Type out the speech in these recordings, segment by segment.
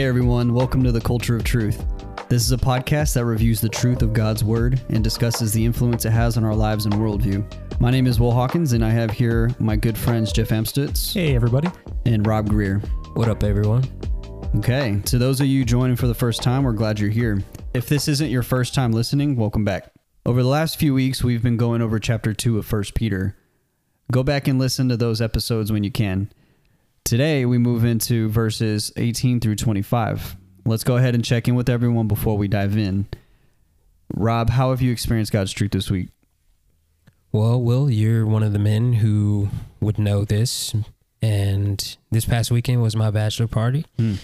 Hey everyone, welcome to the Culture of Truth. This is a podcast that reviews the truth of God's Word and discusses the influence it has on our lives and worldview. My name is Will Hawkins, and I have here my good friends Jeff Amstutz Hey, everybody. and Rob Greer. What up, everyone? Okay, to those of you joining for the first time, we're glad you're here. If this isn't your first time listening, welcome back. Over the last few weeks, we've been going over chapter 2 of 1 Peter. Go back and listen to those episodes when you can. Today, we move into verses 18 through 25. Let's go ahead and check in with everyone before we dive in. Rob, how have you experienced God's truth this week? Well, Will, you're one of the men who would know this. And this past weekend was my bachelor party. Hmm.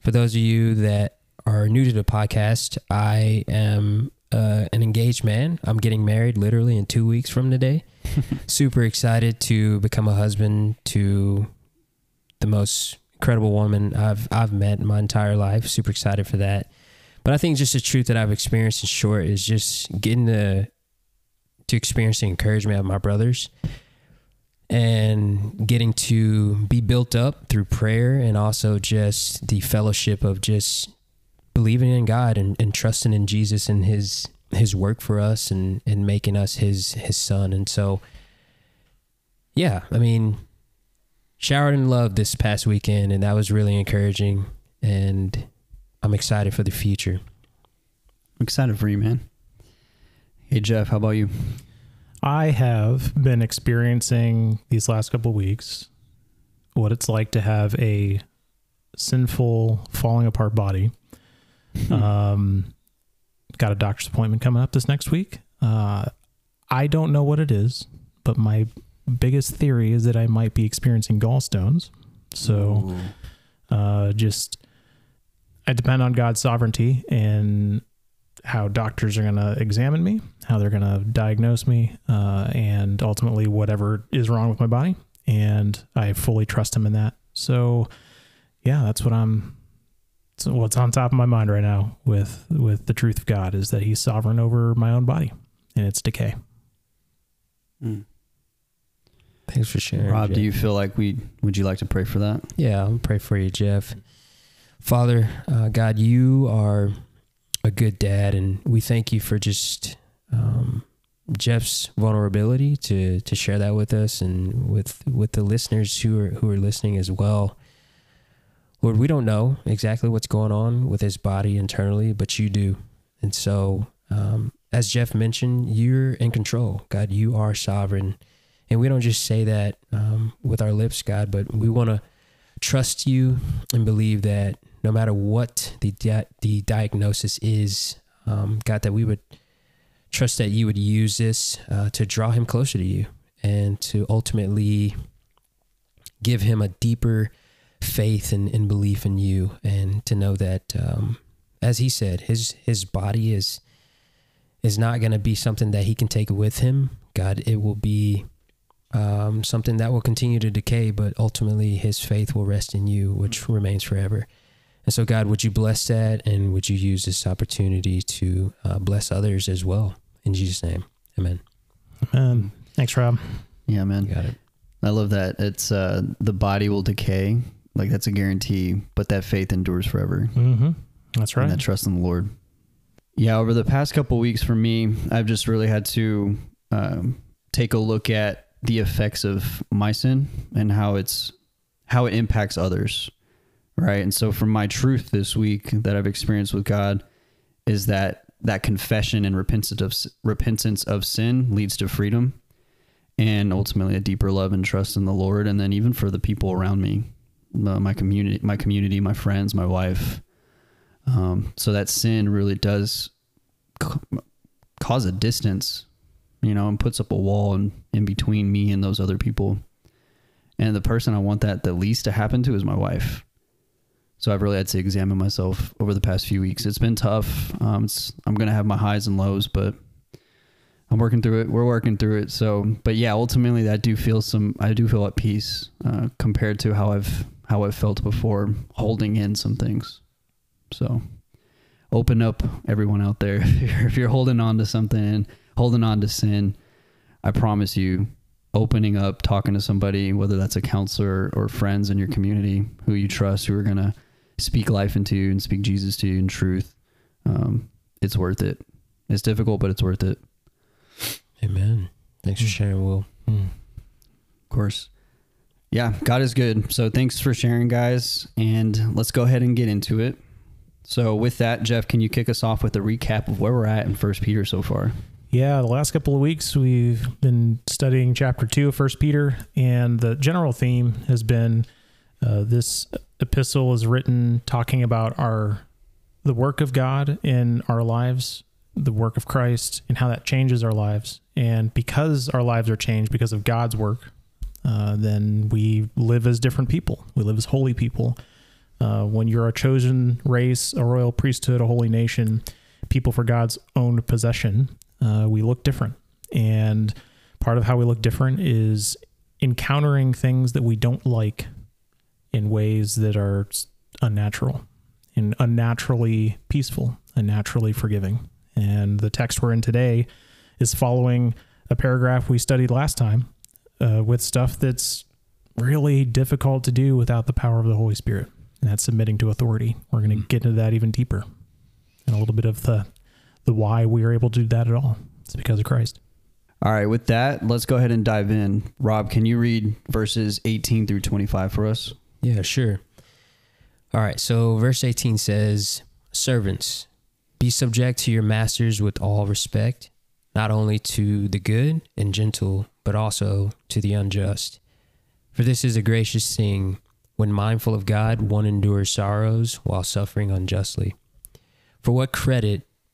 For those of you that are new to the podcast, I am uh, an engaged man. I'm getting married literally in two weeks from today. Super excited to become a husband to the most incredible woman I've I've met in my entire life. Super excited for that. But I think just the truth that I've experienced in short is just getting to to experience the encouragement of my brothers and getting to be built up through prayer and also just the fellowship of just believing in God and, and trusting in Jesus and his his work for us and and making us his his son and so yeah I mean showered in love this past weekend and that was really encouraging and I'm excited for the future I'm excited for you, man. Hey, Jeff, how about you? I have been experiencing these last couple of weeks what it's like to have a sinful, falling apart body. um, got a doctor's appointment coming up this next week. Uh, I don't know what it is, but my biggest theory is that I might be experiencing gallstones. So, uh, just I depend on God's sovereignty and how doctors are going to examine me, how they're going to diagnose me, uh, and ultimately whatever is wrong with my body. And I fully trust Him in that. So, yeah, that's what I'm. So what's on top of my mind right now with with the truth of God is that He's sovereign over my own body and its decay. Mm. Thanks for sharing Rob, do you feel like we would you like to pray for that? Yeah, I'll pray for you, Jeff. Father, uh, God, you are a good dad, and we thank you for just um, Jeff's vulnerability to to share that with us and with with the listeners who are who are listening as well. Lord, we don't know exactly what's going on with his body internally, but you do, and so um, as Jeff mentioned, you're in control. God, you are sovereign, and we don't just say that um, with our lips, God, but we want to trust you and believe that no matter what the di- the diagnosis is, um, God, that we would trust that you would use this uh, to draw him closer to you and to ultimately give him a deeper faith and, and belief in you, and to know that, um, as he said, his his body is is not going to be something that he can take with him. God, it will be um, something that will continue to decay, but ultimately his faith will rest in you, which remains forever. And so, God, would you bless that and would you use this opportunity to uh, bless others as well? In Jesus' name, amen. Amen. Thanks, Rob. Yeah, man. You got it. I love that. It's uh the body will decay, like that's a guarantee, but that faith endures forever. Mm-hmm. That's right. And that trust in the Lord. Yeah, over the past couple weeks for me, I've just really had to um, take a look at the effects of my sin and how it's how it impacts others, right? And so, from my truth this week that I've experienced with God is that that confession and repentance of repentance of sin leads to freedom, and ultimately a deeper love and trust in the Lord, and then even for the people around me, my community, my community, my friends, my wife. Um, so that sin really does ca- cause a distance, you know, and puts up a wall in, in between me and those other people. And the person I want that the least to happen to is my wife. So I've really had to examine myself over the past few weeks. It's been tough. Um, it's, I'm gonna have my highs and lows, but I'm working through it. We're working through it. So, but yeah, ultimately, I do feel some. I do feel at peace uh, compared to how I've how I've felt before, holding in some things. So, open up, everyone out there. If you're, if you're holding on to something, holding on to sin, I promise you, opening up, talking to somebody, whether that's a counselor or friends in your community who you trust, who are gonna speak life into you and speak Jesus to you in truth, um, it's worth it. It's difficult, but it's worth it. Amen. Thanks for sharing, Will. Mm. Of course. Yeah, God is good. So thanks for sharing, guys. And let's go ahead and get into it. So with that, Jeff, can you kick us off with a recap of where we're at in First Peter so far? Yeah, the last couple of weeks we've been studying chapter two of First Peter, and the general theme has been uh, this epistle is written talking about our the work of God in our lives, the work of Christ, and how that changes our lives. And because our lives are changed because of God's work, uh, then we live as different people. We live as holy people. Uh, when you're a chosen race, a royal priesthood, a holy nation, people for God's own possession, uh, we look different. And part of how we look different is encountering things that we don't like in ways that are unnatural and unnaturally peaceful, unnaturally forgiving. And the text we're in today is following a paragraph we studied last time uh, with stuff that's really difficult to do without the power of the Holy Spirit. And that's submitting to authority. We're going to get into that even deeper and a little bit of the the why we are able to do that at all. It's because of Christ. All right, with that, let's go ahead and dive in. Rob, can you read verses 18 through 25 for us? Yeah, sure. All right, so verse 18 says, Servants, be subject to your masters with all respect, not only to the good and gentle, but also to the unjust. For this is a gracious thing. When mindful of God, one endures sorrows while suffering unjustly. For what credit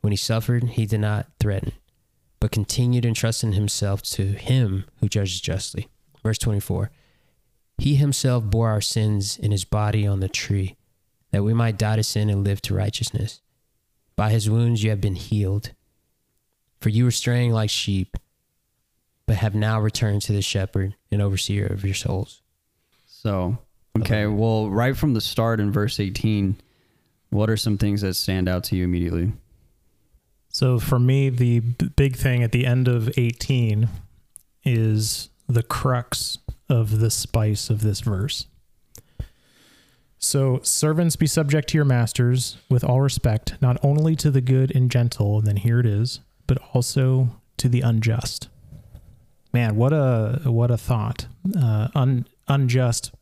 When he suffered, he did not threaten, but continued entrusting himself to him who judges justly. Verse 24 He himself bore our sins in his body on the tree, that we might die to sin and live to righteousness. By his wounds you have been healed. For you were straying like sheep, but have now returned to the shepherd and overseer of your souls. So, okay, well, right from the start in verse 18, what are some things that stand out to you immediately? So for me, the big thing at the end of 18 is the crux of the spice of this verse. So, servants be subject to your masters with all respect, not only to the good and gentle, and then here it is, but also to the unjust. Man, what a what a thought! Uh, un, unjust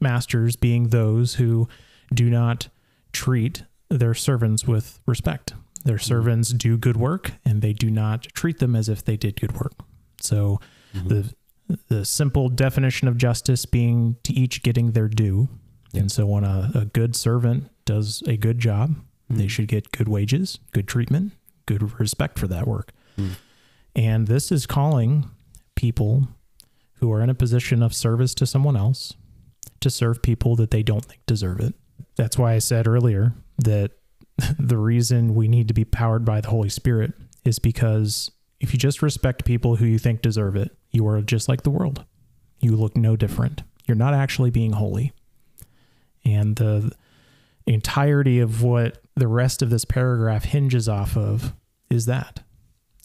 masters being those who do not treat their servants with respect. Their servants do good work, and they do not treat them as if they did good work. So, the the simple definition of justice being to each getting their due. And so when a, a good servant does a good job, they should get good wages, good treatment, good respect for that work. Mm. And this is calling people who are in a position of service to someone else to serve people that they don't think deserve it. That's why I said earlier that the reason we need to be powered by the Holy Spirit is because if you just respect people who you think deserve it, you are just like the world. You look no different. You're not actually being holy. And the entirety of what the rest of this paragraph hinges off of is that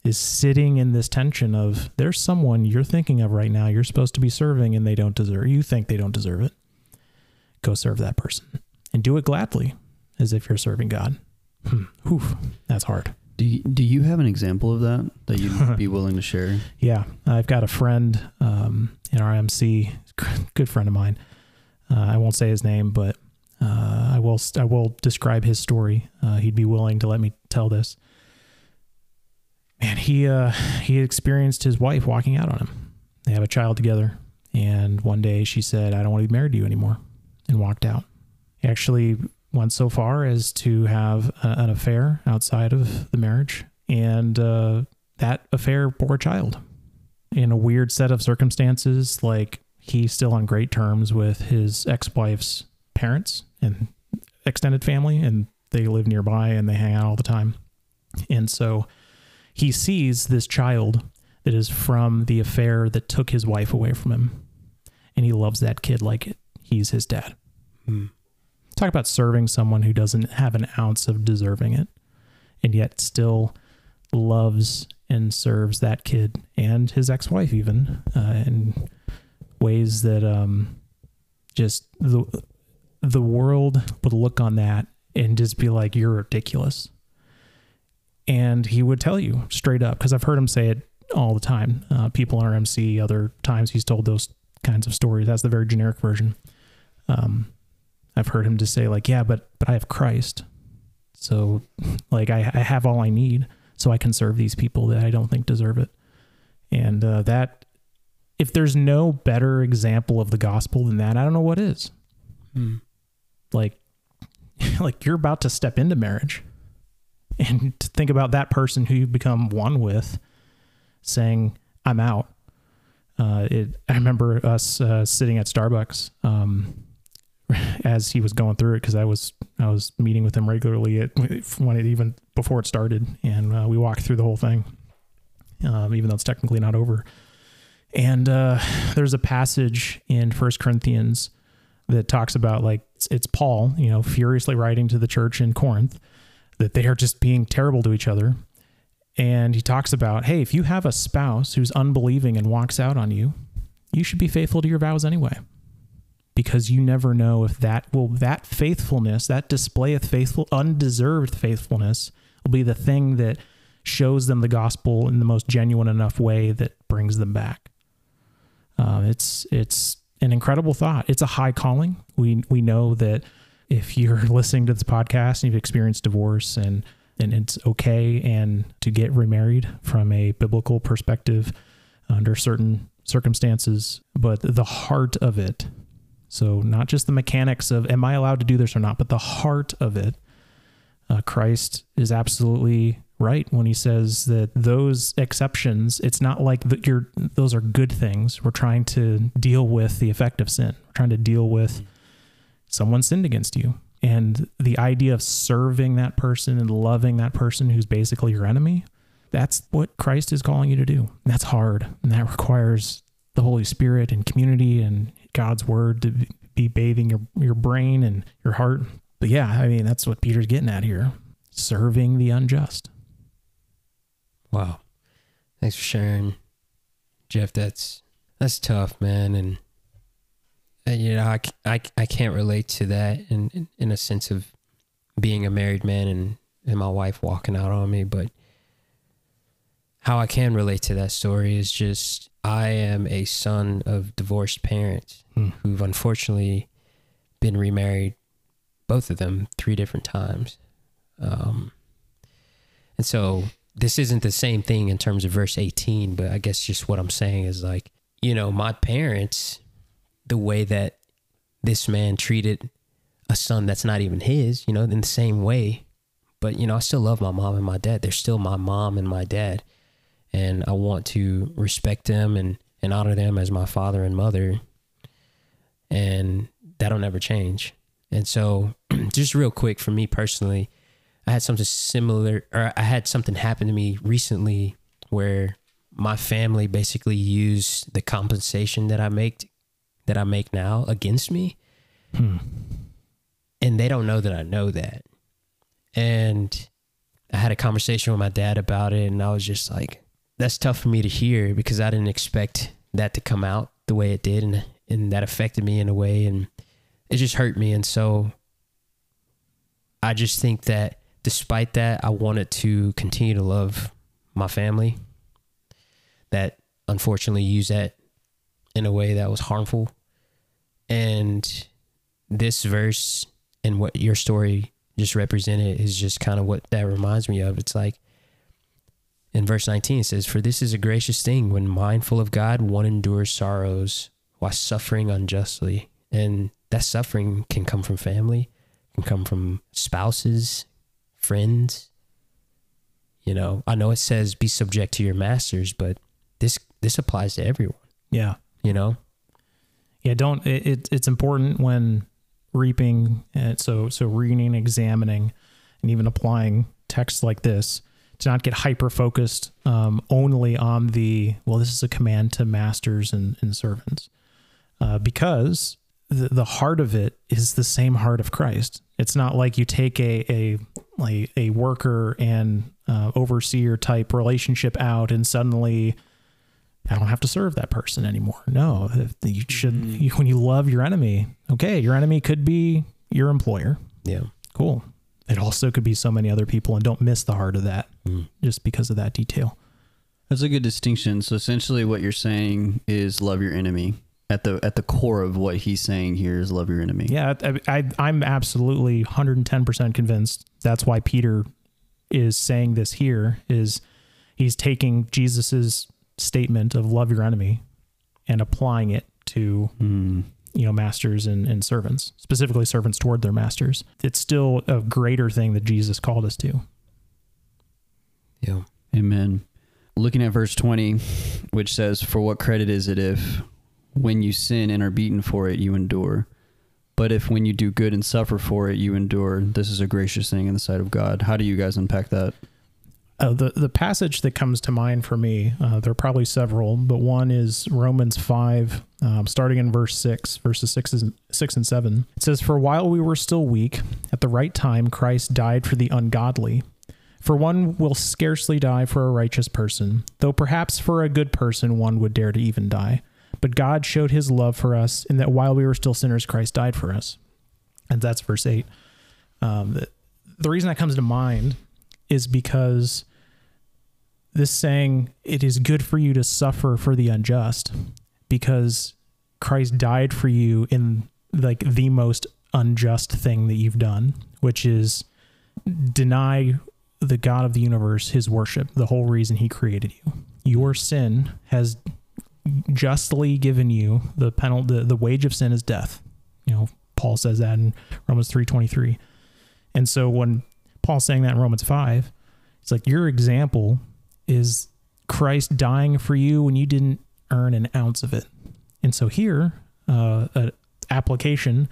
is sitting in this tension of there's someone you're thinking of right now you're supposed to be serving and they don't deserve you think they don't deserve it go serve that person and do it gladly as if you're serving god hmm. Whew, that's hard Do you, do you have an example of that that you'd be willing to share? Yeah, I've got a friend um, in our MC, good friend of mine. Uh, I won't say his name, but uh, I will. I will describe his story. Uh, he'd be willing to let me tell this. Man, he uh, he experienced his wife walking out on him. They have a child together, and one day she said, "I don't want to be married to you anymore," and walked out. He actually went so far as to have a, an affair outside of the marriage, and uh, that affair bore a child in a weird set of circumstances. Like he's still on great terms with his ex-wife's parents, and extended family and they live nearby and they hang out all the time. And so he sees this child that is from the affair that took his wife away from him. And he loves that kid like it. He's his dad. Hmm. Talk about serving someone who doesn't have an ounce of deserving it and yet still loves and serves that kid and his ex-wife even uh, in ways that um, just the the world would look on that and just be like you're ridiculous. And he would tell you straight up because i've heard him say it all the time uh, people in our mc other times he's told those kinds of stories. That's the very generic version. Um, i've heard him just say like yeah but but i have christ. So like i, I have all i need so i can serve these people that i don't think deserve it. And uh, that if there's no better example of the gospel than that i don't know what is. Hmm. like like you're about to step into marriage and to think about that person who you've become one with saying i'm out. Uh, it, i remember us uh, sitting at starbucks um, as he was going through it because i was i was meeting with him regularly at, when it even before it started and uh, we walked through the whole thing um, even though it's technically not over and uh, there's a passage in first corinthians that talks about like it's, it's Paul, you know, furiously writing to the church in Corinth that they are just being terrible to each other. And he talks about, hey, if you have a spouse who's unbelieving and walks out on you, you should be faithful to your vows anyway. Because you never know if that will that faithfulness, that display of faithful undeserved faithfulness will be the thing that shows them the gospel in the most genuine enough way that brings them back. Uh, it's it's an incredible thought. It's a high calling. We we know that if you're listening to this podcast and you've experienced divorce and and it's okay and to get remarried from a biblical perspective under certain circumstances, but the heart of it. So not just the mechanics of am I allowed to do this or not, but the heart of it. Uh, Christ is absolutely right when he says that those exceptions it's not like that you're those are good things. We're trying to deal with the effect of sin. We're trying to deal with someone sinned against you. And the idea of serving that person and loving that person who's basically your enemy that's what christ is calling you to do. That's hard. And that requires the holy spirit and community and god's word to be bathing your, your brain and your heart but yeah i mean that's what peter's getting at here serving the unjust Wow. Thanks for sharing, Jeff. That's that's tough, man. And, and you know, I, I, I can't relate to that in, in in a sense of being a married man and and my wife walking out on me, but how I can relate to that story is just I am a son of divorced parents Hmm. who've unfortunately been remarried, both of them three different times. Um, and so this isn't the same thing in terms of verse 18, but I guess just what I'm saying is like, you know, my parents, the way that this man treated a son that's not even his, you know, in the same way. But, you know, I still love my mom and my dad. They're still my mom and my dad. And I want to respect them and, and honor them as my father and mother. And that'll never change. And so, just real quick for me personally, I had something similar, or I had something happen to me recently where my family basically used the compensation that I make, that I make now, against me, Hmm. and they don't know that I know that. And I had a conversation with my dad about it, and I was just like, "That's tough for me to hear because I didn't expect that to come out the way it did, and and that affected me in a way, and it just hurt me. And so, I just think that." despite that, I wanted to continue to love my family that unfortunately used that in a way that was harmful. And this verse and what your story just represented is just kind of what that reminds me of. It's like in verse 19 it says, For this is a gracious thing when mindful of God, one endures sorrows while suffering unjustly. And that suffering can come from family, can come from spouses, friends. You know, I know it says be subject to your masters, but this this applies to everyone. Yeah. You know, Yeah. Don't, it, it, it's important when reaping. And so, so reading, examining, and even applying texts like this to not get hyper focused um, only on the, well, this is a command to masters and, and servants. Uh, because the, the heart of it is the same heart of Christ. It's not like you take a, a, like a worker and uh, overseer type relationship out and suddenly I don't have to serve that person anymore. No, you should, you, when you love your enemy, okay, your enemy could be your employer. Yeah. Cool. It also could be so many other people, and don't miss the heart of that Mm. just because of that detail. That's a good distinction. So essentially, what you're saying is love your enemy. At the at the core of what he's saying here is love your enemy. Yeah, I, I, I'm absolutely 110% convinced that's why Peter is saying this here is he's taking Jesus's statement of love your enemy and applying it to Mm. You know masters and, and servants specifically servants toward their masters it's still a greater thing that jesus called us to Yeah. Amen. Looking at verse 20, which says, For what credit is it if, when you sin and are beaten for it, you endure? But if when you do good and suffer for it, you endure, this is a gracious thing in the sight of God. How do you guys unpack that? uh, the the passage that comes to mind for me uh, there are probably several but one is romans 5 um, starting in verse 6 verses 6 and 6 and 7 it says for while we were still weak at the right time christ died for the ungodly. For one will scarcely die for a righteous person though perhaps for a good person one would dare to even die. But god showed his love for us in that while we were still sinners christ died for us. And that's verse 8 um, the, the reason that comes to mind is because this saying it is good for you to suffer for the unjust because Christ died for you in like the most unjust thing that you've done, which is deny the God of the universe his worship, the whole reason he created you. Your sin has justly given you the penalty the, the wage of sin is death. You know, Paul says that in Romans 3:23. And so when Paul's saying that in Romans 5, it's like your example is Christ dying for you when you didn't earn an ounce of it. And so here, uh, an application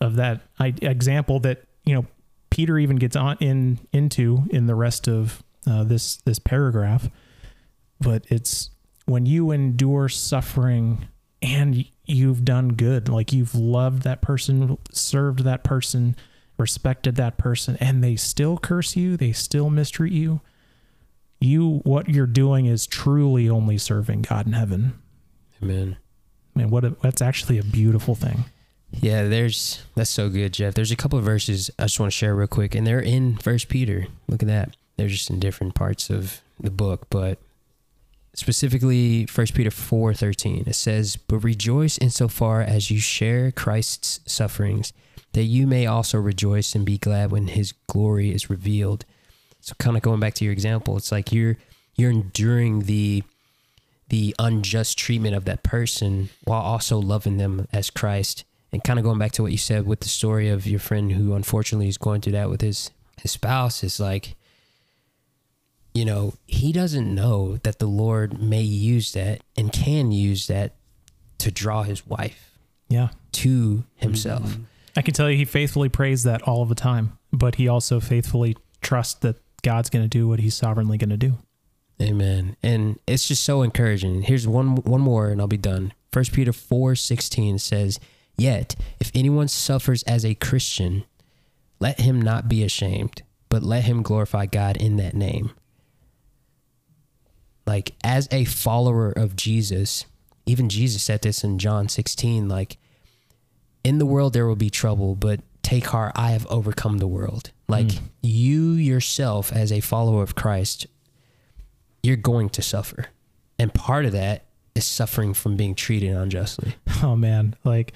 of that example that you know Peter even gets on in into in the rest of uh, this this paragraph, but it's when you endure suffering and you've done good, like you've loved that person, served that person, respected that person, and they still curse you, they still mistreat you you what you're doing is truly only serving God in heaven. Amen. Man, what a, that's actually a beautiful thing. Yeah, there's that's so good, Jeff. There's a couple of verses I just want to share real quick, and they're in First Peter. Look at that. They're just in different parts of the book, but specifically First Peter four thirteen. It says, "But rejoice insofar as you share Christ's sufferings, that you may also rejoice and be glad when His glory is revealed." So, kind of going back to your example, it's like you're you're enduring the the unjust treatment of that person while also loving them as Christ. And kind of going back to what you said with the story of your friend who unfortunately is going through that with his his spouse is like you know, he doesn't know that the Lord may use that and can use that to draw his wife Yeah. to himself. Mm-hmm. I can tell you he faithfully prays that all of the time, but he also faithfully trusts that God's going to do what he's sovereignly going to do. Amen. And it's just so encouraging. Here's one one more and I'll be done. First Peter 4:16 says, "Yet if anyone suffers as a Christian, let him not be ashamed, but let him glorify God in that name." Like as a follower of Jesus, even Jesus said this in John 16 like in the world there will be trouble, but take heart, I have overcome the world. Like Mm. you yourself as a follower of Christ you're going to suffer. And part of that is suffering from being treated unjustly. Oh man, like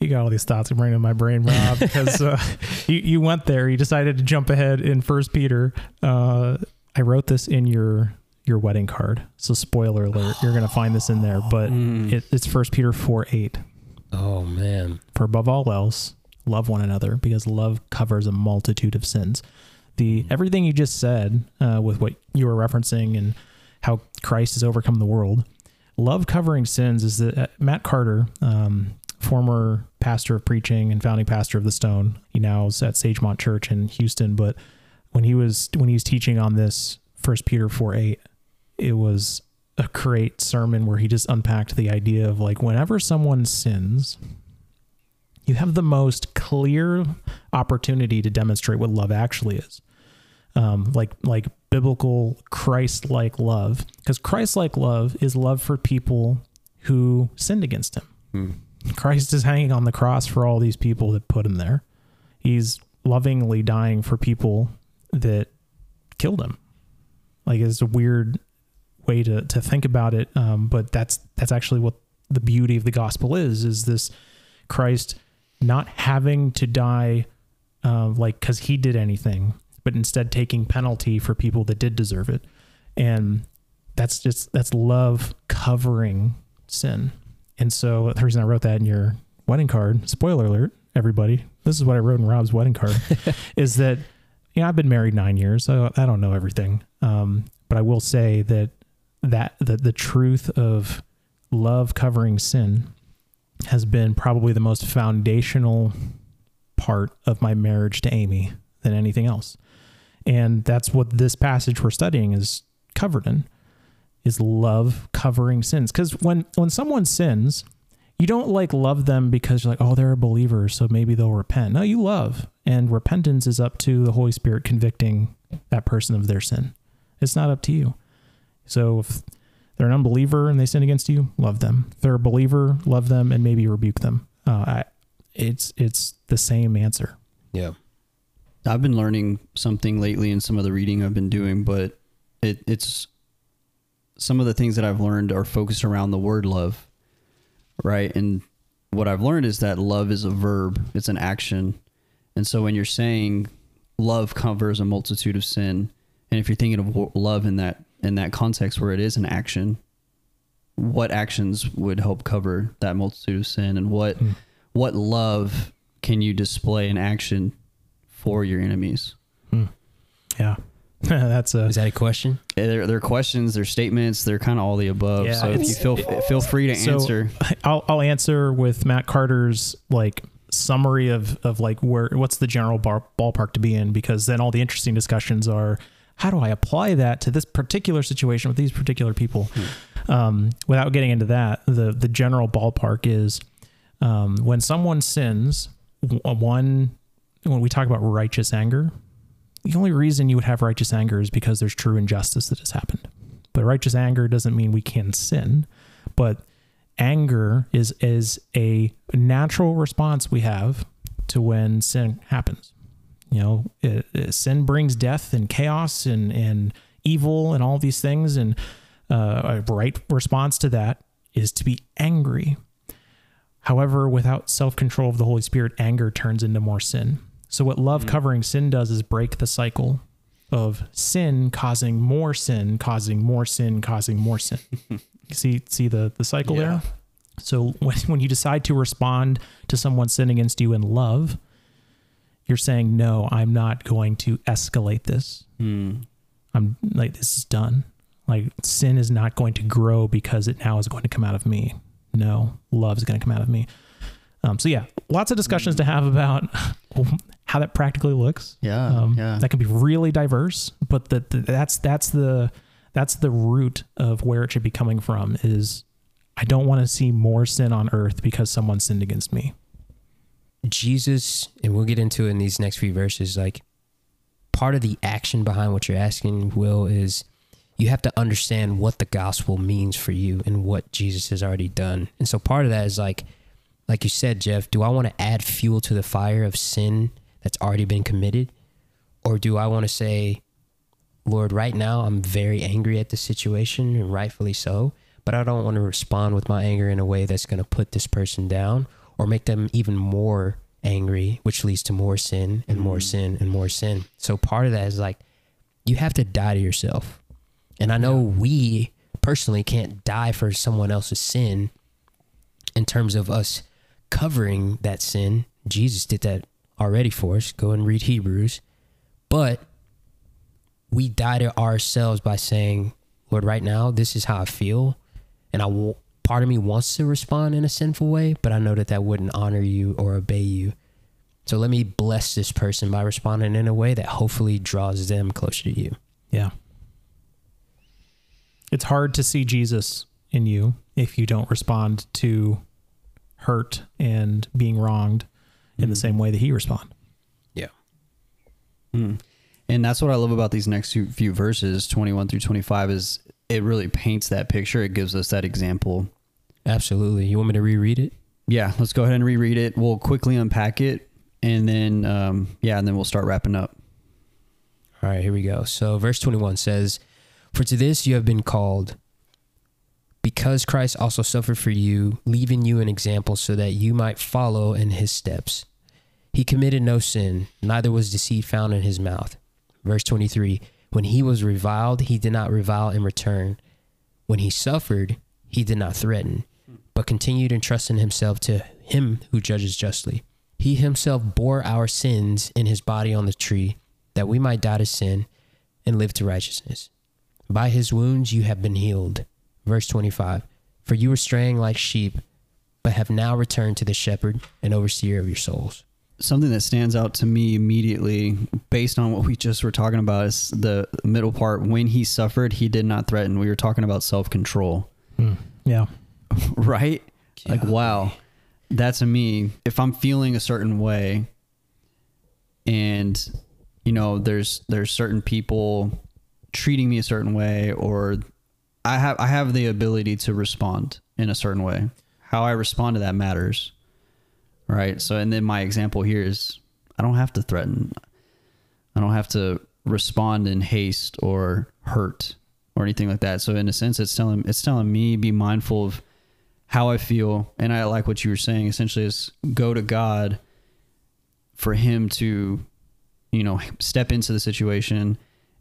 you got all these thoughts running in my brain, Rob, because uh, you you went there. You decided to jump ahead in First Peter. Uh, I wrote this in your your wedding card, so spoiler alert, you're gonna find this in there. But Mm. it, it's First Peter four eight. Oh man. For above all else, love one another because love covers a multitude of sins. The everything you just said uh, with what you were referencing and how Christ has overcome the world, love covering sins is that uh, Matt Carter, um, former pastor of preaching and founding pastor of the Stone. He now is at Sagemont Church in Houston. But when he was when he was teaching on this First Peter four eight, it was a great sermon where he just unpacked the idea of like whenever someone sins, you have the most clear opportunity to demonstrate what love actually is. Um, like like biblical Christ like love, because Christ like love is love for people who sinned against him. Hmm. Christ is hanging on the cross for all these people that put him there. He's lovingly dying for people that killed him. Like it's a weird way to to think about it, um, but that's that's actually what the beauty of the gospel is: is this Christ not having to die uh, like because he did anything, but instead taking penalty for people that did deserve it, and that's just that's love covering sin. And so the reason I wrote that in your wedding card, spoiler alert, everybody, this is what I wrote in Rob's wedding card, is that you know I've been married nine years, so I don't know everything, um, but I will say that that the the truth of love covering sin has been probably the most foundational part of my marriage to Amy than anything else. And that's what this passage we're studying is covered in is love covering sins. Cuz when when someone sins, you don't like love them because you're like, "Oh, they're a believer, so maybe they'll repent." No, you love. And repentance is up to the Holy Spirit convicting that person of their sin. It's not up to you. So if they're an unbeliever and they sin against you, love them. If they're a believer, love them and maybe rebuke them. Uh, I, it's it's the same answer. Yeah. I've been learning something lately in some of the reading I've been doing, but it, it's some of the things that I've learned are focused around the word love, right? And what I've learned is that love is a verb, it's an action. And so when you're saying love covers a multitude of sin, and if you're thinking of love in that in that context where it is an action, what actions would help cover that multitude of sin, and what Hmm. what love can you display in action for your enemies? Yeah. That's a Is that a question? They're, they're questions, they're statements, they're kind of all the above. Yeah, so if you it's- feel feel free to So- answer. I'll I'll answer with Matt Carter's like summary of of like where what's the general bar, ballpark to be in because then all the interesting discussions are how do I apply that to this particular situation with these particular people. Um, without getting into that, the the general ballpark is um, when someone sins. One when we talk about righteous anger, the only reason you would have righteous anger is because there's true injustice that has happened. But righteous anger doesn't mean we can sin, but anger is is a natural response we have to when sin happens. You know, it, it- sin brings death and chaos and and evil and all these things, and uh, a right response to that is to be angry. However, without self control of the Holy Spirit, anger turns into more sin. So, what love mm. covering sin does is break the cycle of sin causing more sin, causing more sin, causing more sin. See, see the the cycle Yeah. there. So when when you decide to respond to someone sinning against you in love, you're saying, "No, I'm not going to escalate this. Hmm. I'm like this is done. Like sin is not going to grow because it now is going to come out of me. No, love is going to come out of me." Um, so yeah, lots of discussions to have about how that practically looks. Yeah, Um, yeah. That can be really diverse, but that that's that's the that's the root of where it should be coming from. Is I don't want to see more sin on earth because someone sinned against me. Jesus, and we'll get into it in these next few verses, like part of the action behind what you're asking, Will, is you have to understand what the gospel means for you and what Jesus has already done. And so part of that is like, like you said, Jeff, do I want to add fuel to the fire of sin that's already been committed? Or do I want to say, Lord, right now I'm very angry at the situation and rightfully so, but I don't want to respond with my anger in a way that's going to put this person down or make them even more angry, which leads to more sin and more mm. sin and more sin. So part of that is like you have to die to yourself. And I know we personally can't die for someone else's sin in terms of us covering that sin. Jesus did that already for us. Go and read Hebrews. But we die to ourselves by saying, Lord, right now, this is how I feel. And I will, part of me wants to respond in a sinful way, but I know that that wouldn't honor you or obey you. So let me bless this person by responding in a way that hopefully draws them closer to you. Yeah. It's hard to see Jesus in you if you don't respond to hurt and being wronged in the Mhm. same way that he responded. Mm. And that's what I love about these next few, few verses, 21 through 25, is it really paints that picture. It gives us that example. Absolutely. You want me to reread it? Yeah, let's go ahead and reread it. We'll quickly unpack it, and then um, yeah, and then we'll start wrapping up. All right, here we go. So, verse 21 says, For to this you have been called, because Christ also suffered for you, leaving you an example so that you might follow in his steps. He committed no sin, neither was deceit found in his mouth. Verse 23 When he was reviled, he did not revile in return. When he suffered, he did not threaten, but continued entrusting himself to him who judges justly. He himself bore our sins in his body on the tree, that we might die to sin and live to righteousness. By his wounds you have been healed. Verse 25 For you were straying like sheep, but have now returned to the shepherd and overseer of your souls. Something that stands out to me immediately, based on what we just were talking about, is the middle part. When he suffered, he did not threaten. We were talking about self control, hmm. Yeah. right? Like, wow, that's a me. If I'm feeling a certain way, and you know, there's there's certain people treating me a certain way, or I have I have the ability to respond in a certain way. How I respond to that matters, right? So, and then my example here is I don't have to threaten. I don't have to respond in haste or hurt or anything like that. So, in a sense, it's telling it's telling me be mindful of how I feel, and I like what you were saying. Essentially, is go to God for Him to, you know, step into the situation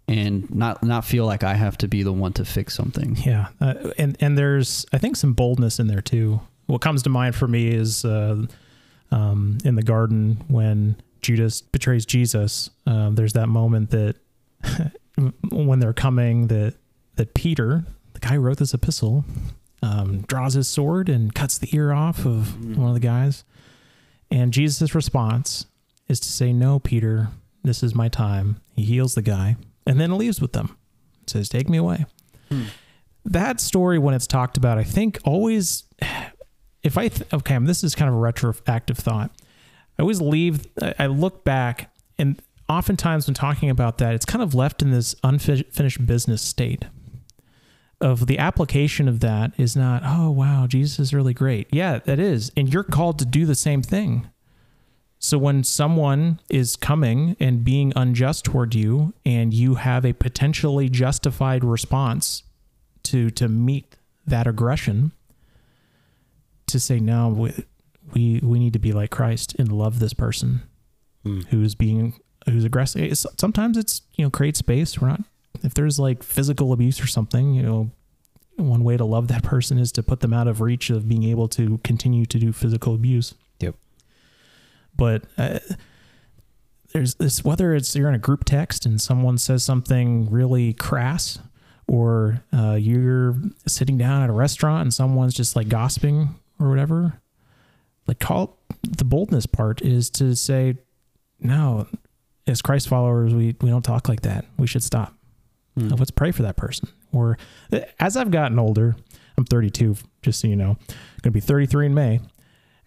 and not not feel like I have to be the one to fix something. Yeah, uh, and and there's I think some boldness in there too. What comes to mind for me is uh, um, in the garden when Judas betrays Jesus. Um, there's that moment that when they're coming that that Peter, the guy who wrote this epistle, um, draws his sword and cuts the ear off of one of the guys, and Jesus' response is to say, "No, Peter, this is my time." He heals the guy and then leaves with them. Says, "Take me away." that story when it's talked about i think always if i th- okay this is kind of a retroactive thought i always leave I- i look back and oftentimes when talking about that it's kind of left in this unfinished business state of the application of that is not oh wow jesus is really great. Yeah that is. And you're called to do the same thing. So when someone is coming and being unjust toward you and you have a potentially justified response to to meet that aggression to say no we we, we need to be like Christ and love this person hmm. who's being who's aggressive. Sometimes it's you know create space. We're not if there's like physical abuse or something you know one way to love that person is to put them out of reach of being able to continue to do physical abuse. Yep. but uh, there's this whether it's you're in a group text and someone says something really crass or uh, you're sitting down at a restaurant and someone's just like gossiping or whatever like call the boldness part is to say no as christ followers we, we don't talk like that. We should stop Hmm. let's pray for that person or as i've gotten older i'm 32 just so you know i'm going to be 33 in may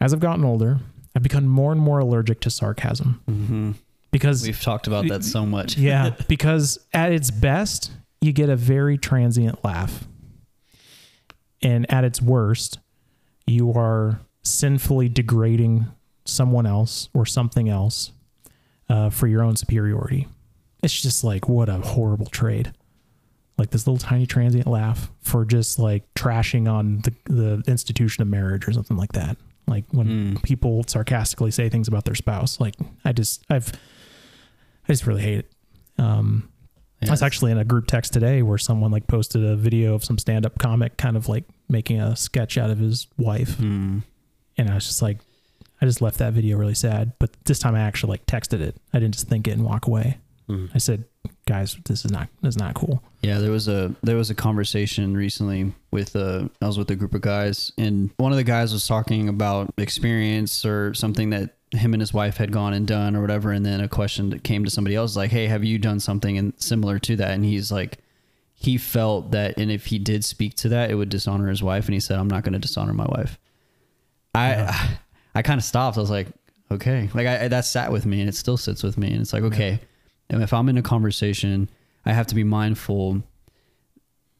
as i've gotten older i've become more and more allergic to sarcasm Mm-hmm. because We've talked about that so much. yeah, because at its best, you get a very transient laugh. And at its worst, you are sinfully degrading someone else or something else uh, for your own superiority. It's just like, what a horrible trade. Like this little tiny transient laugh for just like trashing on the, the institution of marriage or something like that. Like when Mm. people sarcastically say things about their spouse. Like I just, I've, I just really hate it. Um, I was actually in a group text today where someone like posted a video of some stand-up comic kind of like making a sketch out of his wife, Mm. and I was just like, I just left that video really sad. But this time I actually like texted it. I didn't just think it and walk away. Mm. I said, guys, this is not this is not cool. Yeah, there was a there was a conversation recently with uh I was with a group of guys and one of the guys was talking about experience or something that him and his wife had gone and done or whatever and then a question that came to somebody else like, "Hey, have you done something and similar to that?" And he's like he felt that and if he did speak to that, it would dishonor his wife and he said, "I'm not going to dishonor my wife." I Yeah. I kind of stopped. I was like, "Okay." Like I that sat with me and it still sits with me and it's like, "Okay, and if I'm in a conversation, I have to be mindful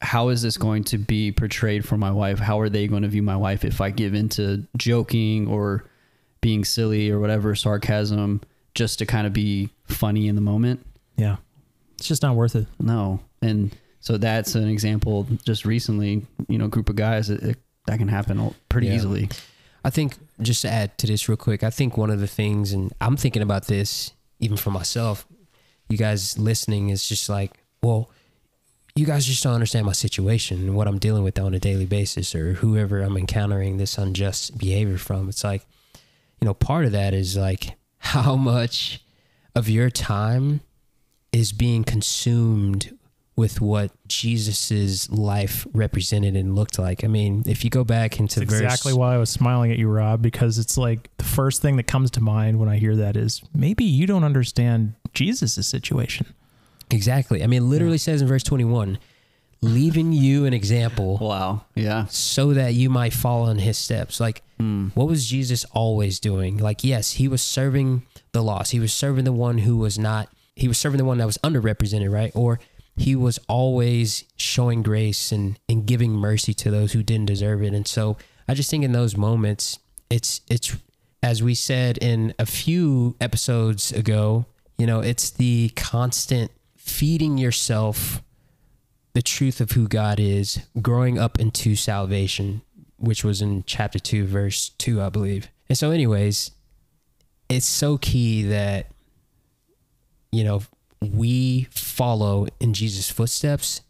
how is this going to be portrayed for my wife? How are they going to view my wife if I give into joking or being silly or whatever, sarcasm, just to kind of be funny in the moment? Yeah, it's just not worth it. No. And so that's an example just recently, you know, group of guys, it, it, that can happen pretty Yeah. easily. I think just to add to this real quick, I think one of the things, and I'm thinking about this even for myself, you guys listening is just like, well, you guys just don't understand my situation and what I'm dealing with on a daily basis, or whoever I'm encountering this unjust behavior from. It's like, you know, part of that is like how much of your time is being consumed with what Jesus's life represented and looked like. I mean, if you go back into That's verse, exactly why I was smiling at you, Rob, because it's like the first thing that comes to mind when I hear that is maybe you don't understand Jesus' situation. Exactly. I mean, it literally says in verse 21, leaving you an example Wow. Yeah. so that you might follow in his steps. Like, Mm. what was Jesus always doing? Like, yes, he was serving the lost. He was serving the one who was not, he was serving the one that was underrepresented, right? Or he was always showing grace and, and giving mercy to those who didn't deserve it. And so I just think in those moments, it's, it's, as we said in a few episodes ago, you know, it's the constant feeding yourself the truth of who God is, growing up into salvation, which was in chapter 2, verse 2, I believe. And so, anyways, it's so key that, you know, we follow in Jesus' footsteps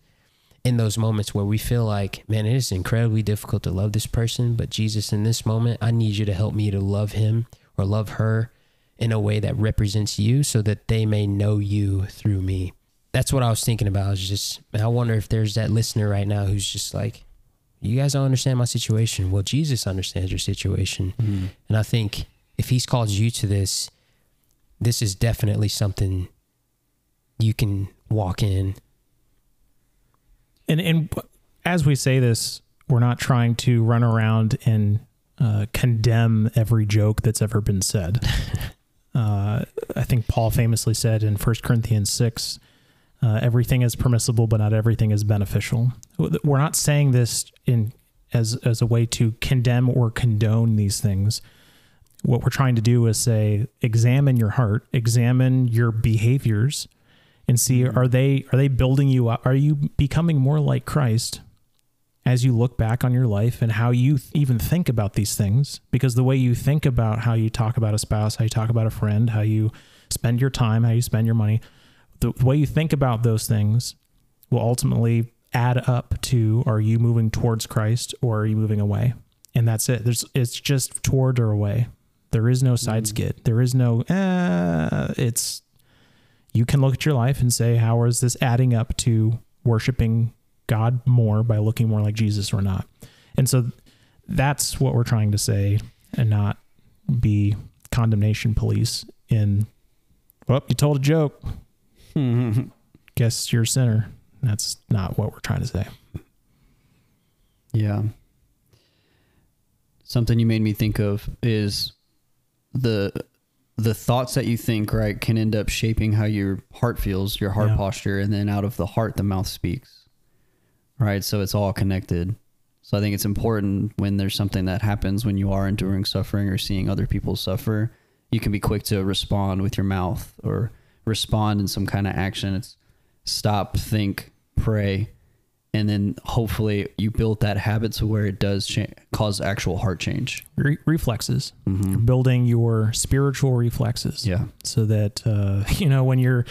in those moments where we feel like, man, it is incredibly difficult to love this person, but Jesus, in this moment, I need you to help me to love him or love her in a way that represents you so that they may know you through me that's what I was thinking about. Is just, and I wonder if there's that listener right now who's just like, you guys don't understand my situation. Well, Jesus understands your situation. Mm. And I think if he's called you to this, this is definitely something you can walk in. And and as we say this, we're not trying to run around and uh, condemn every joke that's ever been said. uh, I think Paul famously said in 1 Corinthians 6, uh, everything is permissible, but not everything is beneficial. We're not saying this in as as a way to condemn or condone these things. What we're trying to do is say, examine your heart, examine your behaviors, and see are they are they building you up? Are you becoming more like Christ as you look back on your life and how you th- even think about these things? Because the way you think about how you talk about a spouse, how you talk about a friend, how you spend your time, how you spend your money, the, the way you think about those things will ultimately add up to are you moving towards Christ or are you moving away? And that's it. There's it's just toward or away. There is no side skid. There is no uh, it's you can look at your life and say how is this adding up to worshiping God more by looking more like Jesus or not? And so that's what we're trying to say and not be condemnation police in well, you told a joke. Guess you're a sinner. That's not what we're trying to say. Yeah. Something you made me think of is the the thoughts that you think, right, can end up shaping how your heart feels, your heart Yeah. posture, and then out of the heart the mouth speaks. Right? So it's all connected. So I think it's important when there's something that happens when you are enduring suffering or seeing other people suffer, you can be quick to respond with your mouth or respond in some kind of action. It's stop, think, pray, and then hopefully you build that habit to where it does cha- cause actual heart change. Re- reflexes. Mm-hmm. Building your spiritual reflexes. Yeah. so that uh, you know when you're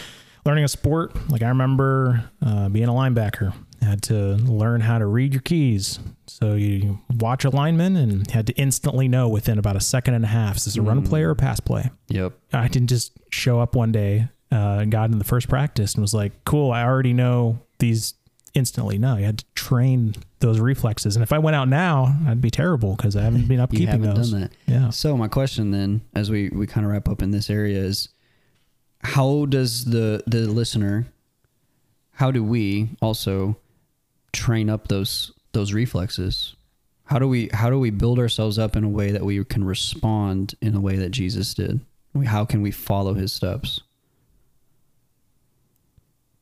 learning a sport like i remember uh, being a linebacker had to learn how to read your keys so you watch a lineman and had to instantly know within about a second and a half is this a run Mm. play or a pass play Yep. i didn't just show up one day uh, got in the first practice and was like, "Cool, I already know these instantly." No, you had to train those reflexes, and if I went out now, I'd be terrible because I haven't been You upkeeping haven't those. done that. Yeah. So my question then, as we we kind of wrap up in this area, is how does the the listener, how do we also train up those those reflexes? How do we how do we build ourselves up in a way that we can respond in a way that Jesus did? How can we follow his steps?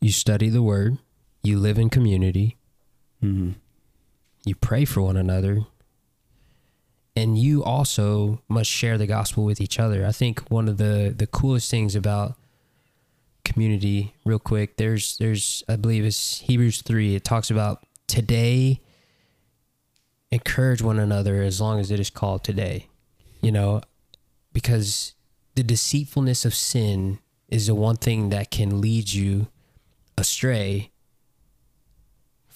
You study the word, you live in community, Mm-hmm. you pray for one another, and you also must share the gospel with each other. I think one of the the coolest things about community, real quick, there's there's I believe it's Hebrews three. It talks about today. Encourage one another as long as it is called today, you know, because the deceitfulness of sin is the one thing that can lead you astray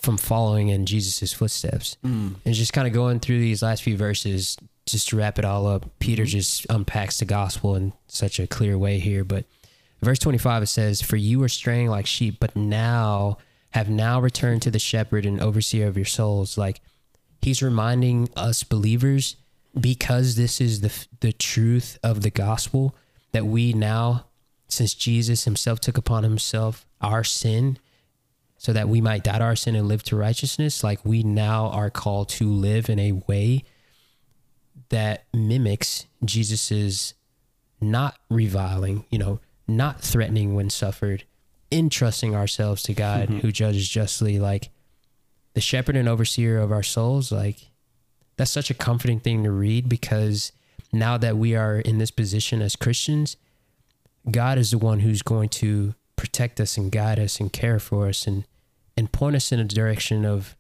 from following in Jesus' footsteps. Mm. And just kind of going through these last few verses, just to wrap it all up, Peter just unpacks the gospel in such a clear way here. But verse 25, it says, For you are straying like sheep, but now have now returned to the shepherd and overseer of your souls. Like he's reminding us believers, because this is the, the truth of the gospel, that we now, since Jesus himself took upon himself our sin, so that we might die to our sin and live to righteousness, like we now are called to live in a way that mimics Jesus's not reviling, you know, not threatening when suffered, entrusting ourselves to God mm-hmm. who judges justly, like the shepherd and overseer of our souls, like that's such a comforting thing to read because now that we are in this position as Christians, God is the one who's going to protect us and guide us and care for us and and point us in a direction of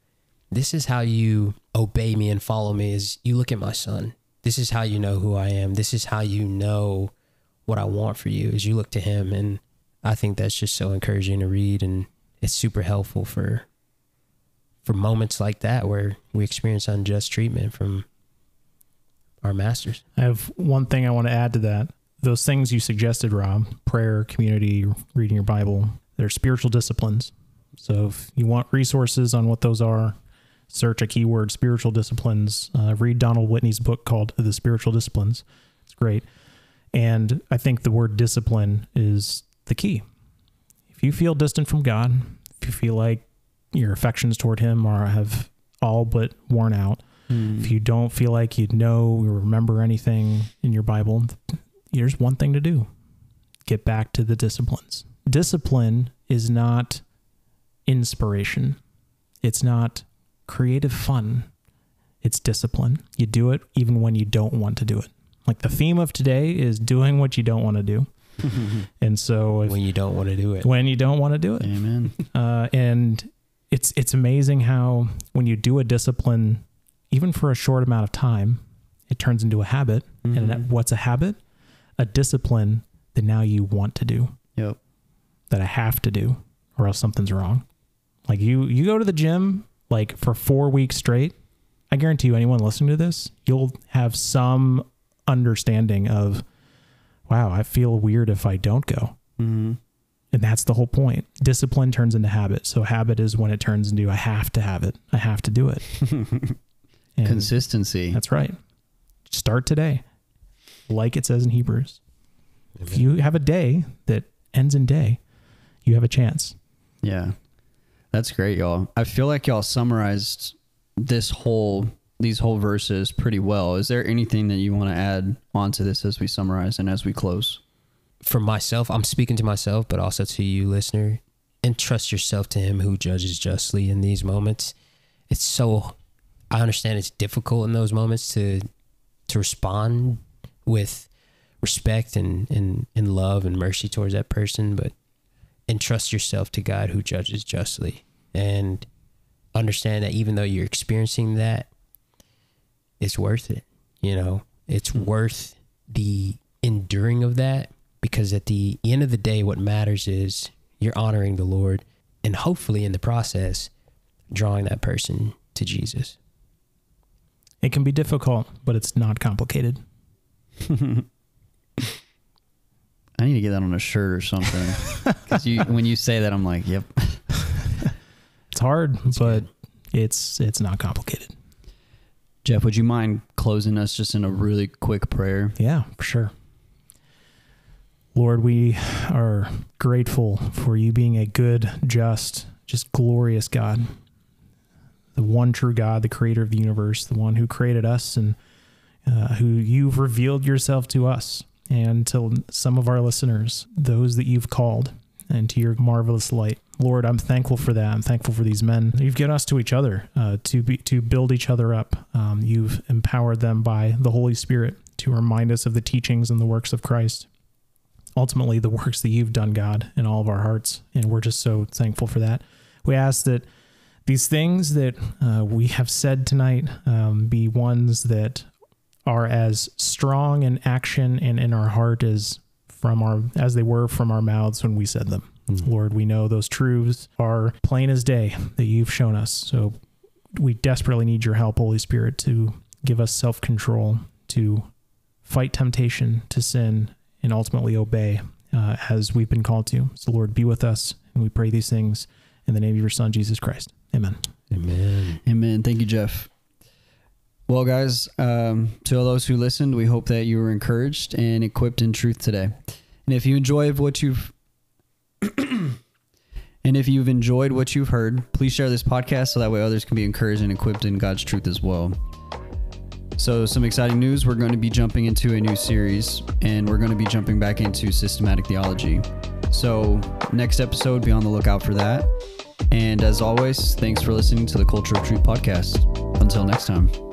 this is how you obey me and follow me is you look at my son. This is how you know who I am. This is how you know what I want for you is you look to him and I think that's just so encouraging to read and it's super helpful for for moments like that where we experience unjust treatment from our masters. I have one thing I want to add to that. Those things you suggested, Rob, prayer, community, reading your Bible, they're spiritual disciplines. So if you want resources on what those are, search a keyword spiritual disciplines. Uh, read Donald Whitney's book called The Spiritual Disciplines. It's great. And I think the word discipline is the key. If you feel distant from God, if you feel like your affections toward Him are have all but worn out, if you don't feel like you know or remember anything in your Bible, here's one thing to do get back to the disciplines. Discipline is not inspiration, it's not creative fun, it's discipline. You do it even when you don't want to do it. Like the theme of today is doing what you don't want to do. And so if, when you don't want to do it. when you don't want to do it, Amen. uh, and it's it's amazing how when you do a discipline, even for a short amount of time, it turns into a habit. And Mhm. that- what's a habit? A discipline that now you want to do, Yep. that I have to do, or else something's wrong. Like you you go to the gym like for four weeks straight. I guarantee you, anyone listening to this, you'll have some understanding of, wow, I feel weird if I don't go. Mm-hmm. And that's the whole point. Discipline turns into habit. So habit is when it turns into I have to have it. I have to do it. Consistency. that's right. Start today. Like it says in Hebrews. If you have a day that ends in day, you have a chance. Yeah. That's great, y'all. I feel like y'all summarized this whole these whole verses pretty well. Is there anything that you want to add onto this as we summarize and as we close? for myself, I'm speaking to myself, but also to you, listener. Entrust yourself to Him who judges justly in these moments. It's so, I understand it's difficult in those moments to to respond with respect and and, and love and mercy towards that person, but entrust yourself to God who judges justly, and understand that even though you're experiencing that, it's worth it. You know, it's worth the enduring of that because at the end of the day, what matters is you're honoring the Lord and hopefully in the process, drawing that person to Jesus. It can be difficult, but it's not complicated. I need to get that on a shirt or something. Because you, when you say that, I'm like, yep. It's hard, but it's it's not complicated. Jeff, would you mind closing us just in a really quick prayer? Yeah, for sure. Lord, we are grateful for you being a good, just, just glorious God. The one true God, the creator of the universe, the one who created us and uh, who you've revealed yourself to us and to some of our listeners, those that you've called and to your marvelous light. Lord, I'm thankful for that. I'm thankful for these men. You've given us to each other uh, to be to build each other up. Um, you've empowered them by the Holy Spirit to remind us of the teachings and the works of Christ. Ultimately, the works that you've done, God, in all of our hearts, and we're just so thankful for that. We ask that these things that uh, we have said tonight um, be ones that are as strong in action and in our heart as from our as they were from our mouths when we said them. Lord, we know those truths are plain as day that you've shown us. So we desperately need your help, Holy Spirit, to give us self control, to fight temptation, to sin, and ultimately obey uh, as we've been called to. So, Lord, be with us. And we pray these things in the name of your Son, Jesus Christ. Amen. Amen. Amen. Thank you, Jeff. Well, guys, um, to all those who listened, we hope that you were encouraged and equipped in truth today. And if you enjoyed what you've and if you've enjoyed what you've heard, please share this podcast so that way others can be encouraged and equipped in God's truth as well. So, some exciting news we're going to be jumping into a new series and we're going to be jumping back into systematic theology. So, next episode, be on the lookout for that. And as always, thanks for listening to the Culture of Truth podcast. Until next time.